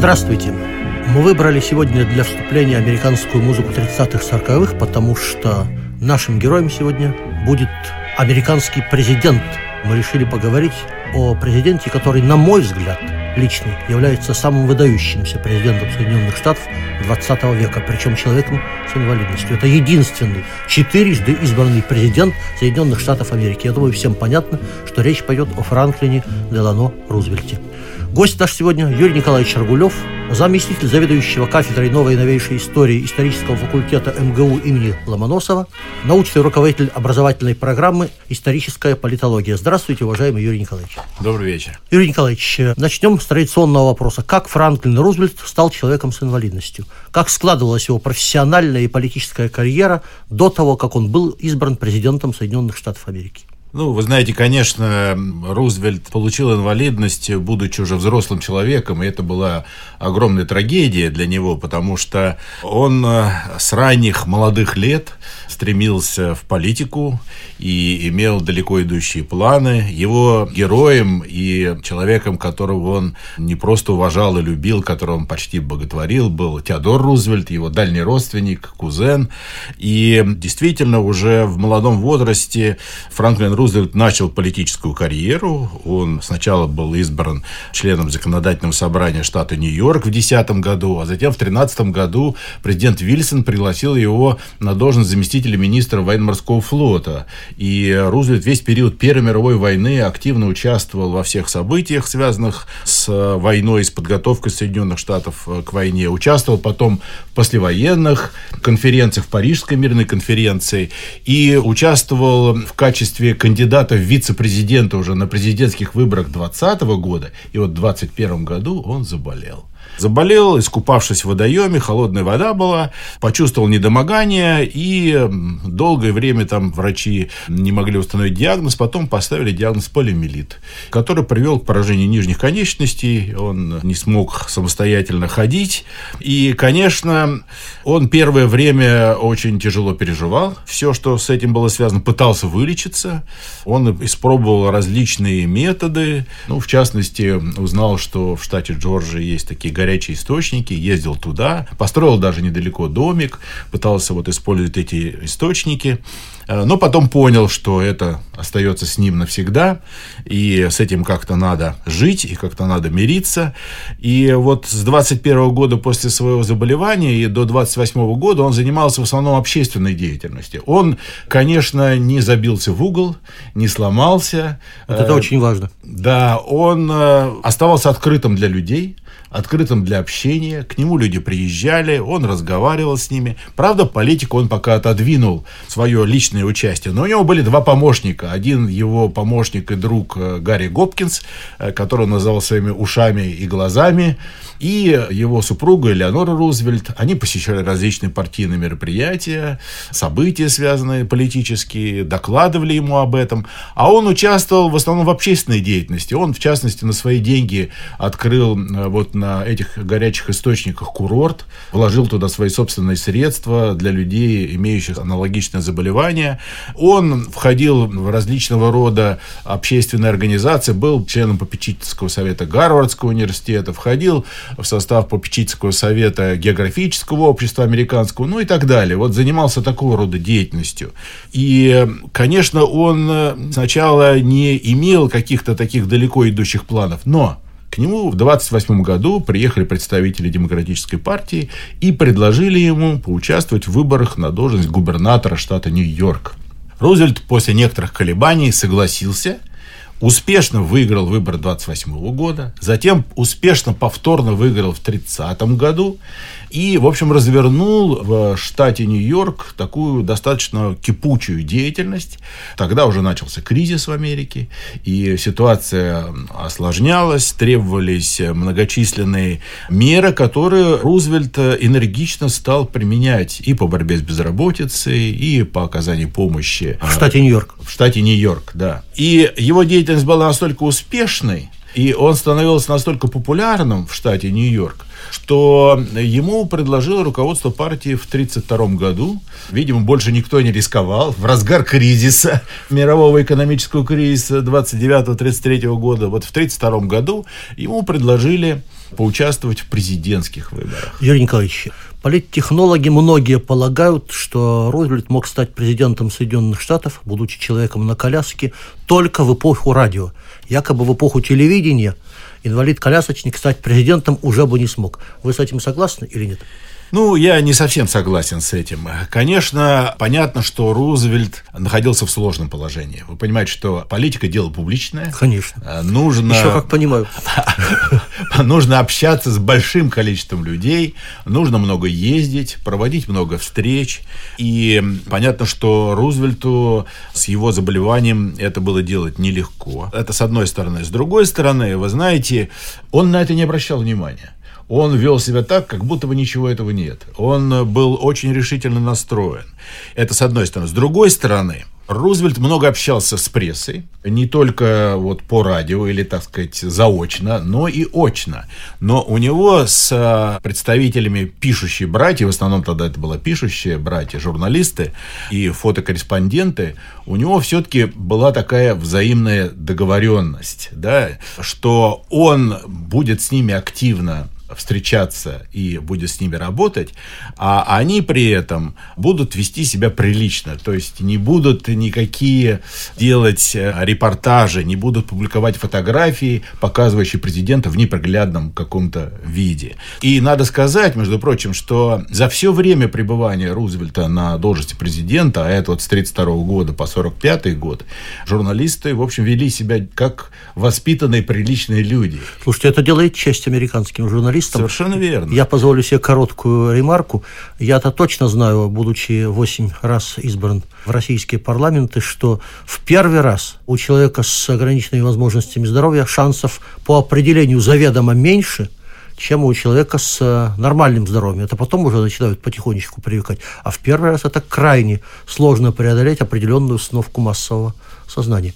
Здравствуйте. Мы выбрали сегодня для вступления американскую музыку 30-х, 40-х, потому что нашим героем сегодня будет американский президент. Мы решили поговорить о президенте, который, на мой взгляд, личный, является самым выдающимся президентом Соединенных Штатов 20 века, причем человеком с инвалидностью. Это единственный четырежды избранный президент Соединенных Штатов Америки. Я думаю, всем понятно, что речь пойдет о Франклине Делано Рузвельте. Гость наш сегодня Юрий Николаевич Аргулев, заместитель заведующего кафедрой новой и новейшей истории исторического факультета МГУ имени Ломоносова, научный руководитель образовательной программы «Историческая политология». Здравствуйте, уважаемый Юрий Николаевич. Добрый вечер. Юрий Николаевич, начнем с традиционного вопроса. Как Франклин Рузвельт стал человеком с инвалидностью? Как складывалась его профессиональная и политическая карьера до того, как он был избран президентом Соединенных Штатов Америки? Ну, вы знаете, конечно, Рузвельт получил инвалидность, будучи уже взрослым человеком, и это была огромная трагедия для него, потому что он э, с ранних молодых лет стремился в политику и имел далеко идущие планы. Его героем и человеком, которого он не просто уважал и любил, которого он почти боготворил, был Теодор Рузвельт, его дальний родственник, кузен. И действительно, уже в молодом возрасте Франклин Рузвельт начал политическую карьеру. Он сначала был избран членом законодательного собрания штата Нью-Йорк в 2010 году, а затем в 2013 году президент Вильсон пригласил его на должность заместителя министра военно-морского флота. И Рузвельт весь период Первой мировой войны активно участвовал во всех событиях, связанных с войной, с подготовкой Соединенных Штатов э, к войне. Участвовал потом в послевоенных конференциях, в Парижской мирной конференции. И участвовал в качестве кандидата в вице-президента уже на президентских выборах 2020 года. И вот в 2021 году он заболел. Заболел, искупавшись в водоеме, холодная вода была, почувствовал недомогание, и долгое время там врачи не могли установить диагноз, потом поставили диагноз полиомиелит, который привел к поражению нижних конечностей, он не смог самостоятельно ходить, и, конечно, он первое время очень тяжело переживал. Все, что с этим было связано, пытался вылечиться, он испробовал различные методы, ну, в частности, узнал, что в штате Джорджия есть такие горячие источники, ездил туда, построил даже недалеко домик, пытался вот использовать эти источники. Э, но потом понял, что это остается с ним навсегда, и с этим как-то надо жить, и как-то надо мириться. И вот с 21 года после своего заболевания и до 28 года он занимался в основном общественной деятельностью. Он, конечно, не забился в угол, не сломался. Вот это э, очень важно. Да, он э, оставался открытым для людей, открытым для общения. К нему люди приезжали, он разговаривал с ними. Правда, политику он пока отодвинул свое личное участие. Но у него были два помощника. Один его помощник и друг э, Гарри Гопкинс, э, который он называл своими ушами и глазами. И его супруга Элеонора Рузвельт. Они посещали различные партийные мероприятия, события, связанные политические, докладывали ему об этом. А он участвовал в основном в общественной деятельности. Он, в частности, на свои деньги открыл э, вот на этих горячих источниках курорт, вложил туда свои собственные средства для людей, имеющих аналогичное заболевание. Он входил в различного рода общественные организации, был членом попечительского совета Гарвардского университета, входил в состав попечительского совета географического общества американского, ну и так далее. Вот занимался такого рода деятельностью. И, конечно, он сначала не имел каких-то таких далеко идущих планов, но к нему в 28 году приехали представители Демократической партии и предложили ему поучаствовать в выборах на должность губернатора штата Нью-Йорк. Рузвельт после некоторых колебаний согласился, успешно выиграл выбор 28 года, затем успешно повторно выиграл в 30 году и, в общем, развернул в штате Нью-Йорк такую достаточно кипучую деятельность. Тогда уже начался кризис в Америке, и ситуация осложнялась, требовались многочисленные меры, которые Рузвельт энергично стал применять и по борьбе с безработицей, и по оказанию помощи. В штате Нью-Йорк. В штате Нью-Йорк, да. И его деятельность была настолько успешной, и он становился настолько популярным в штате Нью-Йорк, что ему предложило руководство партии в 1932 году. Видимо, больше никто не рисковал. В разгар кризиса, мирового экономического кризиса 29-33 года, вот в 1932 году ему предложили поучаствовать в президентских выборах. Юрий Николаевич, Политтехнологи многие полагают, что Рузвельт мог стать президентом Соединенных Штатов, будучи человеком на коляске, только в эпоху радио. Якобы в эпоху телевидения инвалид-колясочник стать президентом уже бы не смог. Вы с этим согласны или нет? Ну, я не совсем согласен с этим. Конечно, понятно, что Рузвельт находился в сложном положении. Вы понимаете, что политика – дело публичное. Конечно. Э, нужно... Еще как понимаю. Нужно общаться с большим количеством людей, нужно много ездить, проводить много встреч. И понятно, что Рузвельту с его заболеванием это было делать нелегко. Это с одной стороны. С другой стороны, вы знаете, он на это не обращал внимания он вел себя так, как будто бы ничего этого нет. Он был очень решительно настроен. Это с одной стороны. С другой стороны, Рузвельт много общался с прессой, не только вот по радио или, так сказать, заочно, но и очно. Но у него с представителями пишущей братья, в основном тогда это было пишущие братья, журналисты и фотокорреспонденты, у него все-таки была такая взаимная договоренность, да, что он будет с ними активно встречаться и будет с ними работать, а они при этом будут вести себя прилично, то есть не будут никакие делать э, репортажи, не будут публиковать фотографии, показывающие президента в неприглядном каком-то виде. И надо сказать, между прочим, что за все время пребывания Рузвельта на должности президента, а это вот с 1932 года по 1945 год, журналисты, в общем, вели себя как воспитанные приличные люди. Слушайте, это делает честь американским журналистам, журналистом. Совершенно верно. Я позволю себе короткую ремарку. Я-то точно знаю, будучи восемь раз избран в российские парламенты, что в первый раз у человека с ограниченными возможностями здоровья шансов по определению заведомо меньше, чем у человека с э, нормальным здоровьем. Это потом уже начинают потихонечку привыкать. А в первый раз это крайне сложно преодолеть определенную установку массового сознания.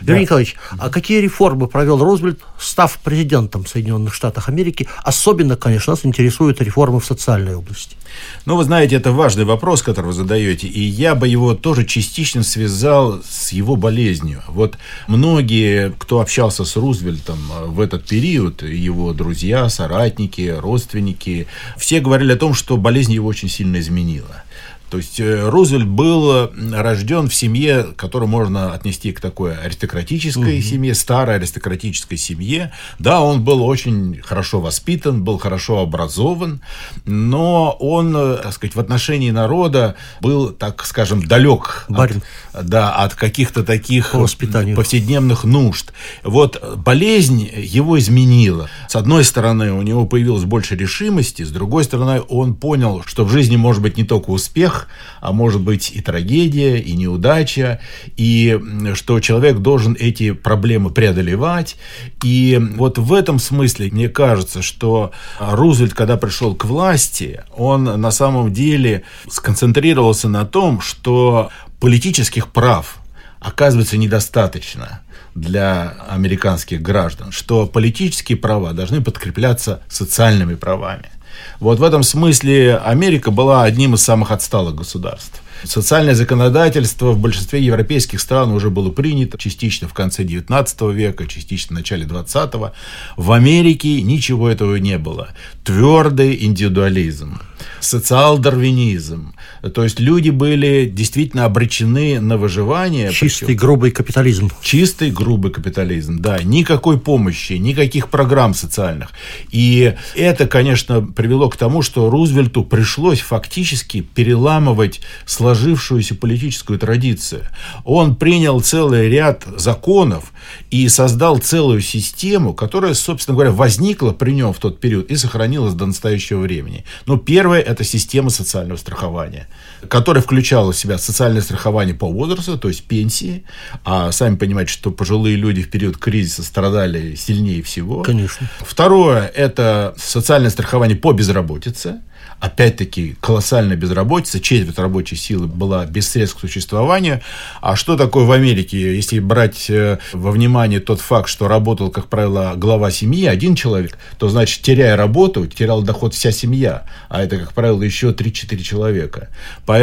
Да. Юрий Николаевич, а какие реформы провел Рузвельт, став президентом Соединенных Штатов Америки? Особенно, конечно, нас интересуют реформы в социальной области. Ну, вы знаете, это важный вопрос, который вы задаете, и я бы его тоже частично связал с его болезнью. Вот многие, кто общался с Рузвельтом в этот период, его друзья, соратники, родственники, все говорили о том, что болезнь его очень сильно изменила. То есть э, Рузвельт был э, рожден в семье, которую можно отнести к такой аристократической угу. семье, старой аристократической семье. Да, он был очень хорошо воспитан, был хорошо образован, но он, э, так сказать, в отношении народа был, так скажем, далек Барин. от, да, от каких-то таких повседневных нужд. Вот болезнь его изменила. С одной стороны, у него появилось больше решимости, с другой стороны, он понял, что в жизни может быть не только успех, успех, а может быть и трагедия, и неудача, и что человек должен эти проблемы преодолевать. И вот в этом смысле мне кажется, что Рузвельт, когда пришел к власти, он на самом деле сконцентрировался на том, что политических прав оказывается недостаточно для американских граждан, что политические права должны подкрепляться социальными правами. Вот в этом смысле Америка была одним из самых отсталых государств. Социальное законодательство в большинстве европейских стран уже было принято, частично в конце 19 века, частично в начале 20-го. В Америке ничего этого не было. Твердый индивидуализм социал-дарвинизм. То есть люди были действительно обречены на выживание. Чистый причем, грубый капитализм. Чистый грубый капитализм, да. Никакой помощи, никаких программ социальных. И это, конечно, привело к тому, что Рузвельту пришлось фактически переламывать сложные сложившуюся политическую традицию. Он принял целый ряд законов и создал целую систему, которая, собственно говоря, возникла при нем в тот период и сохранилась до настоящего времени. Ну, первое – это система социального страхования, которая включала в себя социальное страхование по возрасту, то есть пенсии. А сами понимаете, что пожилые люди в период кризиса страдали сильнее всего. Конечно. Второе – это социальное страхование по безработице опять-таки, колоссальная безработица, четверть рабочей силы была без средств к существованию. А что такое в Америке, если брать э, во внимание тот факт, что работал, как правило, глава семьи, один человек, то, значит, теряя работу, терял доход вся семья, а это, как правило, еще 3-4 человека. Поэтому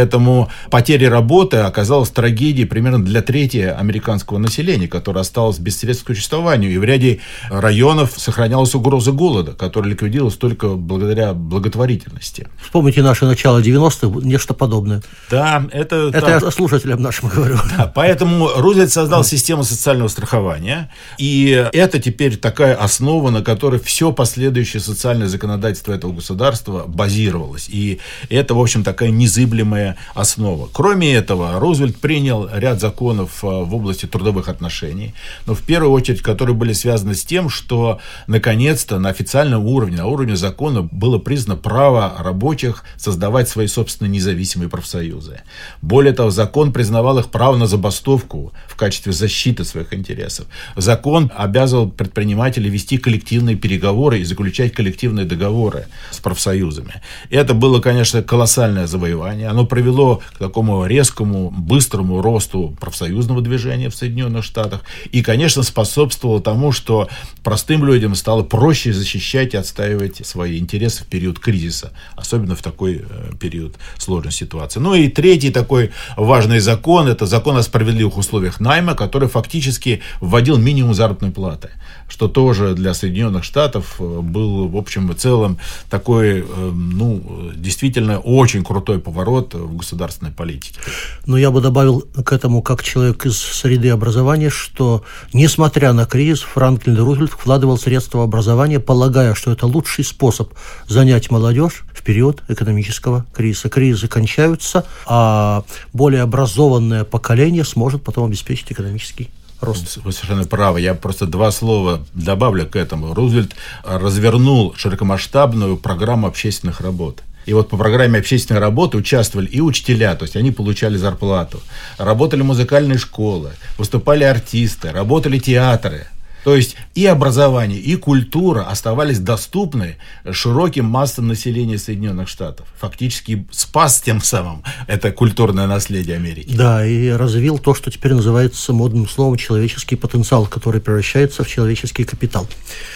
потеря работы оказалась трагедией примерно для трети американского населения, которое осталось без средств к существованию. И в ряде районов сохранялась угроза голода, которая ликвидировалась только благодаря благотворительности. Вспомните наше начало 90-х, нечто подобное. Да, это... Это так. я слушателям нашим говорю. Да, поэтому Рузвельт создал систему социального страхования, и это теперь такая основа, на которой все последующее социальное законодательство этого государства базировалось. И это, в общем, такая незыблемая основа. Кроме этого, Рузвельт принял ряд законов э, в области трудовых отношений, но в первую очередь, которые были связаны с тем, что наконец-то на официальном уровне, на уровне закона было признано право рабочих создавать свои собственные независимые профсоюзы. Более того, закон признавал их право на забастовку в качестве защиты своих интересов. Закон обязывал предпринимателей вести коллективные переговоры и заключать коллективные договоры с профсоюзами. Это было, конечно, колоссальное завоевание. Оно привело к такому резкому, быстрому росту профсоюзного движения в Соединенных Штатах и, конечно, способствовало тому, что простым людям стало проще защищать и отстаивать свои интересы в период кризиса, особенно в такой э, период сложной ситуации. Ну и третий такой важный закон, это закон о справедливых условиях найма, который фактически вводил минимум заработной платы, что тоже для Соединенных Штатов э, был в общем и целом такой, э, ну, действительно очень крутой поворот в государственной политике. Но я бы добавил к этому, как человек из среды образования, что, несмотря на кризис, Франклин Рузвельт вкладывал средства в образование, полагая, что это лучший способ занять молодежь в период экономического кризиса. Кризисы кончаются, а более образованное поколение сможет потом обеспечить экономический рост. Вы совершенно правы. Я просто два слова добавлю к этому. Рузвельт развернул широкомасштабную программу общественных работ. И вот по программе общественной работы участвовали и учителя, то есть они получали зарплату. Работали музыкальные школы, выступали артисты, работали театры. То есть и образование, и культура оставались доступны широким массам населения Соединенных Штатов. Фактически спас тем самым это культурное наследие Америки. Да, и развил то, что теперь называется модным словом человеческий потенциал, который превращается в человеческий капитал.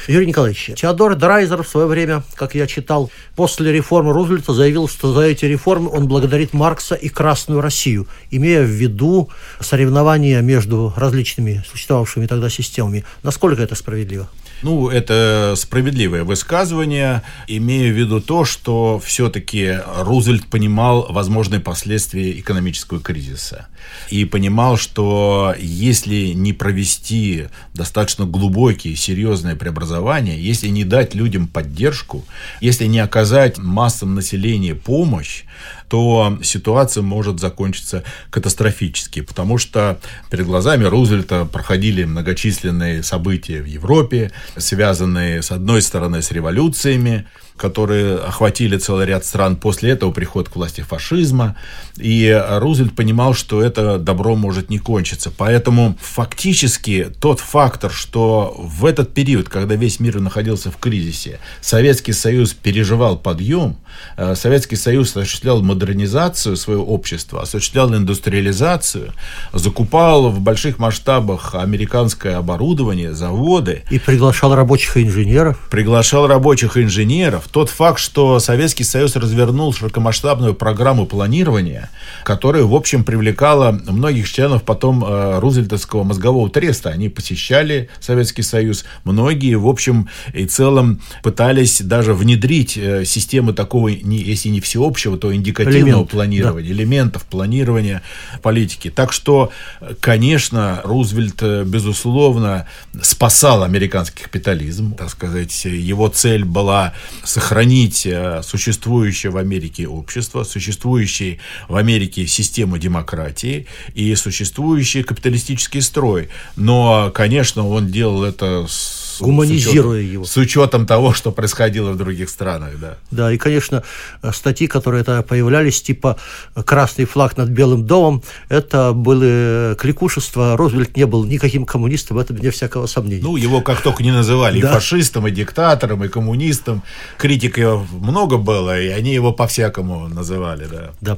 Юрий Николаевич, Теодор Драйзер в свое время, как я читал, после реформы Рузвельта заявил, что за эти реформы он благодарит Маркса и Красную Россию, имея в виду соревнования между различными существовавшими тогда системами. Насколько это справедливо? Ну, это справедливое высказывание, имея в виду то, что все-таки Рузвельт понимал возможные последствия экономического кризиса. И понимал, что если не провести достаточно глубокие, серьезные преобразования, если не дать людям поддержку, если не оказать массам населения помощь, то ситуация может закончиться катастрофически, потому что перед глазами Рузвельта проходили многочисленные события в Европе, связанные, с одной стороны, с революциями, которые охватили целый ряд стран после этого приход к власти фашизма. И Рузвельт понимал, что это добро может не кончиться. Поэтому фактически тот фактор, что в этот период, когда весь мир находился в кризисе, Советский Союз переживал подъем, э, Советский Союз осуществлял модернизацию своего общества, осуществлял индустриализацию, закупал в больших масштабах американское оборудование, заводы. И приглашал рабочих и инженеров. Приглашал рабочих и инженеров тот факт, что Советский Союз развернул широкомасштабную программу планирования, которая, в общем, привлекала многих членов потом э, Рузвельтовского мозгового треста. Они посещали Советский Союз. Многие, в общем и целом, пытались даже внедрить э, системы такого, не, если не всеобщего, то индикативного Элемент, планирования, да. элементов планирования политики. Так что, конечно, Рузвельт, э, безусловно, спасал американский капитализм, так сказать. Его цель была сохранить э, существующее в Америке общество, существующий в Америке систему демократии и существующий капиталистический строй. Но, конечно, он делал это с гуманизируя с учетом, его. С учетом того, что происходило в других странах, да. Да, и, конечно, статьи, которые это появлялись, типа «Красный флаг над Белым домом», это были кликушества. Рузвельт не был никаким коммунистом, это вне всякого сомнения. Ну, его как только не называли, да. и фашистом, и диктатором, и коммунистом. Критики много было, и они его по-всякому называли, да. Да.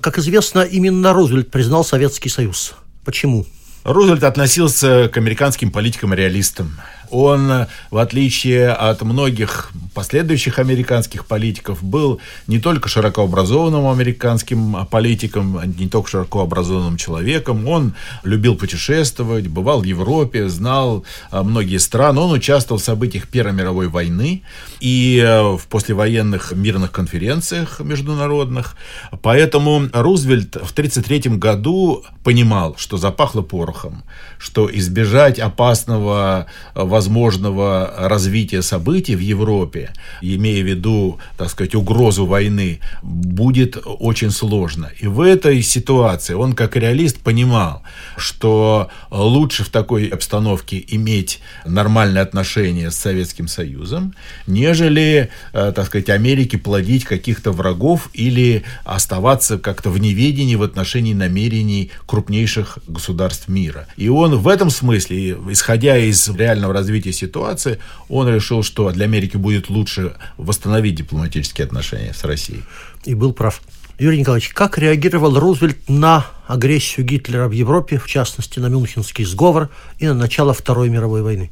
Как известно, именно Рузвельт признал Советский Союз. Почему? Рузвельт относился к американским политикам-реалистам. Он, в отличие от многих последующих американских политиков, был не только широко образованным американским политиком, не только широко образованным человеком. Он любил путешествовать, бывал в Европе, знал а, многие страны. Он участвовал в событиях Первой мировой войны и э, в послевоенных мирных конференциях международных. Поэтому Рузвельт в 1933 году понимал, что запахло порохом, что избежать опасного возможного развития событий в Европе, имея в виду, так сказать, угрозу войны, будет очень сложно. И в этой ситуации он, как реалист, понимал, что лучше в такой обстановке иметь нормальные отношения с Советским Союзом, нежели, э, так сказать, Америке плодить каких-то врагов или оставаться как-то в неведении в отношении намерений крупнейших государств мира. И он в этом смысле, исходя из реального развития развития ситуации, он решил, что для Америки будет лучше восстановить дипломатические отношения с Россией. И был прав. Юрий Николаевич, как реагировал Рузвельт на агрессию Гитлера в Европе, в частности, на Мюнхенский сговор и на начало Второй мировой войны?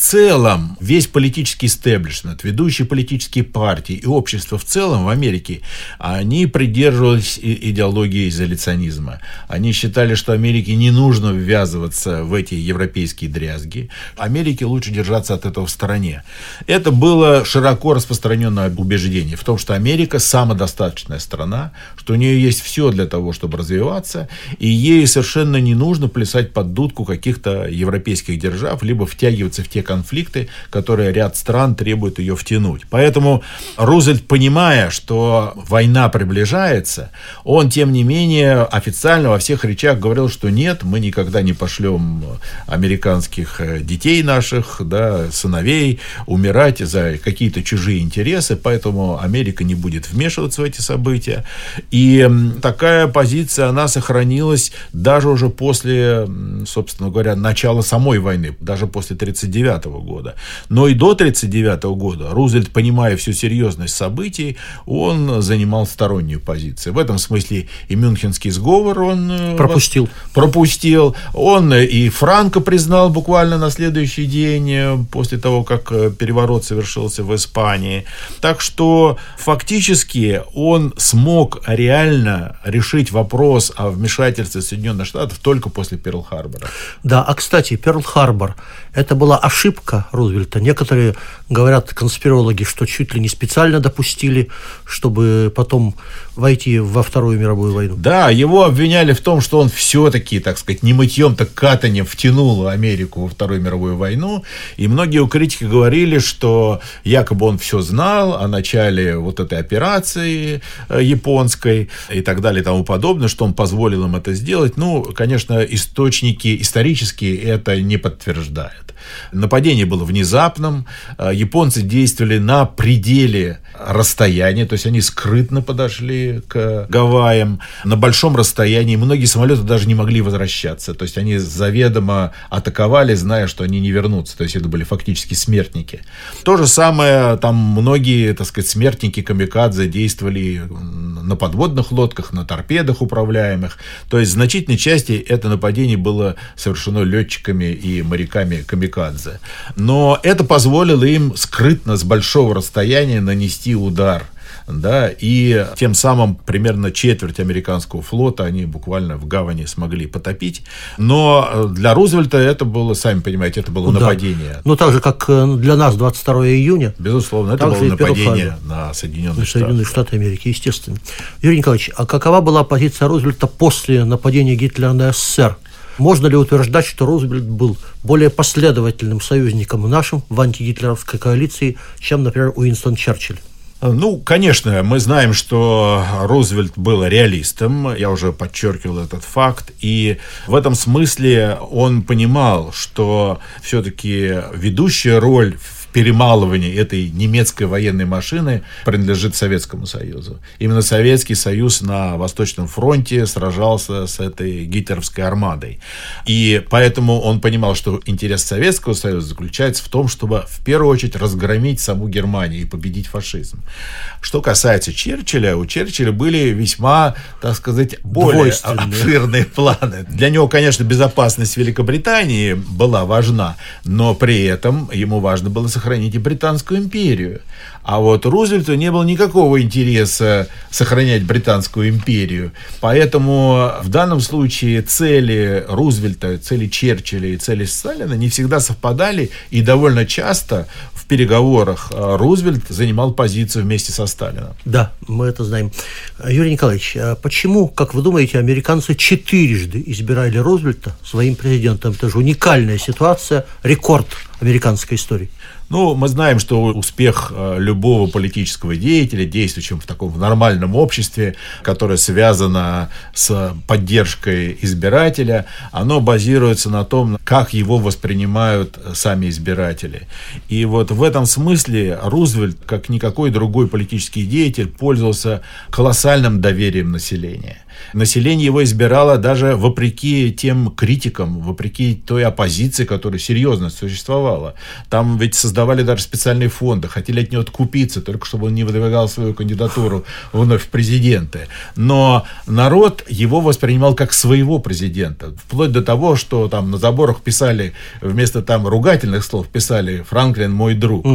Целом весь политический истеблишмент, ведущие политические партии и общество в целом в Америке, они придерживались идеологии изоляционизма. Они считали, что Америке не нужно ввязываться в эти европейские дрязги. Америке лучше держаться от этого в стороне. Это было широко распространенное убеждение в том, что Америка самодостаточная страна, что у нее есть все для того, чтобы развиваться, и ей совершенно не нужно плясать под дудку каких-то европейских держав, либо втягиваться в те конфликты, которые ряд стран требуют ее втянуть. Поэтому Рузвельт, понимая, что война приближается, он, тем не менее, официально во всех речах говорил, что нет, мы никогда не пошлем американских э, детей наших, да, сыновей умирать за какие-то чужие интересы, поэтому Америка не будет вмешиваться в эти события. И такая позиция, она сохранилась даже уже после, собственно говоря, начала самой войны, даже после 1939 1939 года. Но и до 1939 года Рузвельт, понимая всю серьезность событий, он занимал стороннюю позицию. В этом смысле и Мюнхенский сговор он э, пропустил. пропустил. Он и Франко признал буквально на следующий день э, после того, как э, переворот совершился в Испании. Так что фактически он смог реально решить вопрос о вмешательстве Соединенных Штатов только после Перл-Харбора. Да, а кстати, Перл-Харбор это была ошибка Рузвельта. Некоторые говорят, конспирологи, что чуть ли не специально допустили, чтобы потом войти во Вторую мировую войну. Да, его обвиняли в том, что он все-таки, так сказать, не мытьем, так катанием втянул Америку во Вторую мировую войну. И многие у критики говорили, что якобы он все знал о начале вот этой операции э, японской и так далее и тому подобное, что он позволил им это сделать. Ну, конечно, источники исторические это не подтверждают. Нападение было внезапным, э, японцы действовали на пределе расстояния, то есть они скрытно подошли к Гавайям на большом расстоянии. Многие самолеты даже не могли возвращаться, то есть они заведомо атаковали, зная, что они не вернутся, то есть это были фактически смертники. То же самое, там многие, так сказать, смертники камикадзе действовали на подводных лодках, на торпедах управляемых, то есть в значительной части это нападение было совершено летчиками и моряками камикадзе. Но это позволило им скрытно с большого расстояния нанести удар да, и тем самым примерно четверть американского флота они буквально в гавани смогли потопить. Но для Рузвельта это было, сами понимаете, это было Ну да. нападение. Ну, так же, как э, для нас 22 июня, Безусловно, это было нападение на Соединенные на Штаты. Соединенные Штаты Америки, естественно. Юрий Николаевич, а какова была позиция Рузвельта после нападения Гитлера на СССР? Можно ли утверждать, что Рузвельт был более последовательным союзником нашим в антигитлеровской коалиции, чем, например, Уинстон Черчилль? Ну, конечно, мы знаем, что Рузвельт был реалистом, я уже подчеркивал этот факт, и в этом смысле он понимал, что все-таки ведущая роль в перемалывании этой немецкой военной машины принадлежит Советскому Союзу. Именно Советский Союз на Восточном фронте сражался с этой гитлеровской армадой. И поэтому он понимал, что интерес Советского Союза заключается в том, чтобы в первую очередь разгромить саму Германию и победить фашизм. Что касается Черчилля, у Черчилля были весьма, так сказать, более обширные планы. Для него, конечно, безопасность Великобритании была важна, но при этом ему важно было сохранить и Британскую империю. А вот Рузвельту не было никакого интереса сохранять Британскую империю. Поэтому в данном случае цели Рузвельта, цели Черчилля и цели Сталина не всегда совпадали. И довольно часто в переговорах э, Рузвельт занимал позицию вместе со Сталином. Да, мы это знаем. Юрий Николаевич, а почему, как вы думаете, американцы четырежды избирали Рузвельта своим президентом? Это же уникальная ситуация, рекорд американской истории. Ну, мы знаем, что успех э, любого политического деятеля, действующего в таком нормальном обществе, которое связано с поддержкой избирателя, оно базируется на том, как его воспринимают э, сами избиратели. И вот в этом смысле Рузвельт, как никакой другой политический деятель, пользовался колоссальным доверием населения. Население его избирало даже вопреки тем критикам, вопреки той оппозиции, которая серьезно существовала. Там ведь создавали даже специальные фонды, хотели от него откупиться, только чтобы он не выдвигал свою кандидатуру вновь в президенты. Но народ его воспринимал как своего президента. Вплоть до того, что там на заборах писали, вместо там ругательных слов писали «Франклин мой друг».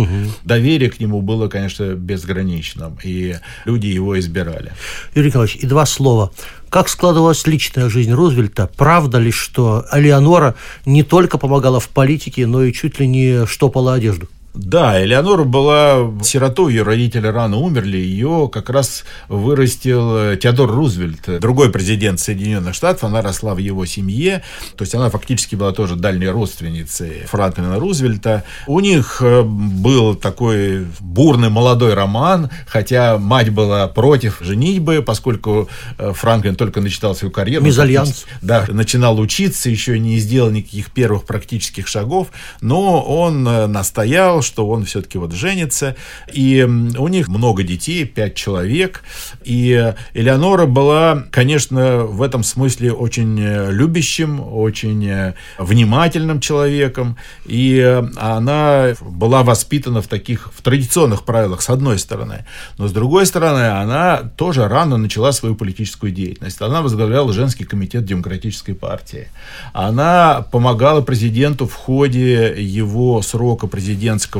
Доверие к нему было, конечно, безграничным, и люди его избирали. Юрий Николаевич, и два слова. Как складывалась личная жизнь Рузвельта? Правда ли, что Элеонора не только помогала в политике, но и чуть ли не штопала одежду? Да, Элеонора была сиротой, ее родители рано умерли, ее как раз вырастил э, Теодор Рузвельт, другой президент Соединенных Штатов, она росла в его семье, то есть она фактически была тоже дальней родственницей Франклина Рузвельта. У них э, был такой бурный молодой роман, хотя мать была против женитьбы, поскольку э, Франклин только начитал свою карьеру. Мезальянс. Да, начинал учиться, еще не сделал никаких первых практических шагов, но он настоял, что он все-таки вот женится, и у них много детей, пять человек, и Элеонора была, конечно, в этом смысле очень э, любящим, очень э, внимательным человеком, и э, она была воспитана в таких, в традиционных правилах, с одной стороны, но с другой стороны, она тоже рано начала свою политическую деятельность. Она возглавляла женский комитет Демократической партии. Она помогала президенту в ходе его срока президентского,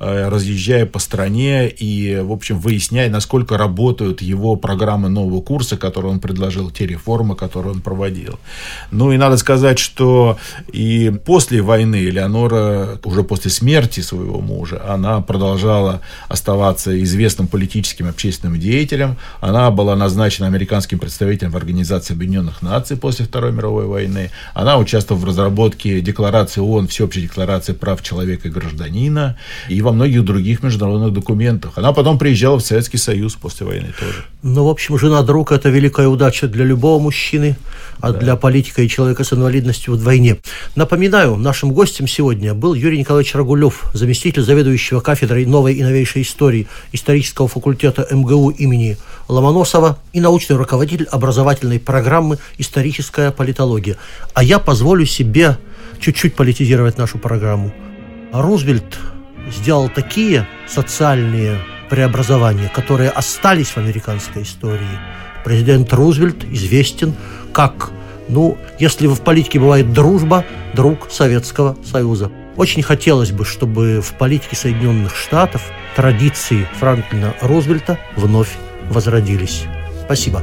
э, разъезжая по стране и, в общем, выясняя, насколько работают его программы нового курса, которые он предложил, те реформы, которые он проводил. Ну и надо сказать, что и после войны Элеонора, уже после смерти своего мужа, она продолжала оставаться известным политическим общественным деятелем. Она была назначена американским представителем в Организации Объединенных Наций после Второй мировой войны. Она участвовала в разработке декларации ООН, Всеобщей декларации прав человека и гражданина, и во многих других международных документах. Она потом приезжала в Советский Союз после войны тоже. Ну, в общем, жена-друг – это великая удача для любого мужчины, а для политика и человека с инвалидностью вдвойне. Напоминаю, нашим гостем сегодня был Юрий Николаевич Рагулев, заместитель заведующего кафедрой новой и новейшей истории исторического факультета МГУ имени Ломоносова и научный руководитель образовательной программы «Историческая политология». А я позволю себе чуть-чуть политизировать нашу программу. Рузвельт сделал такие социальные преобразования, которые остались в американской истории. Президент Рузвельт известен как, ну, если в политике бывает дружба, друг Советского Союза. Очень хотелось бы, чтобы в политике Соединенных Штатов традиции Франклина Рузвельта вновь возродились. Спасибо.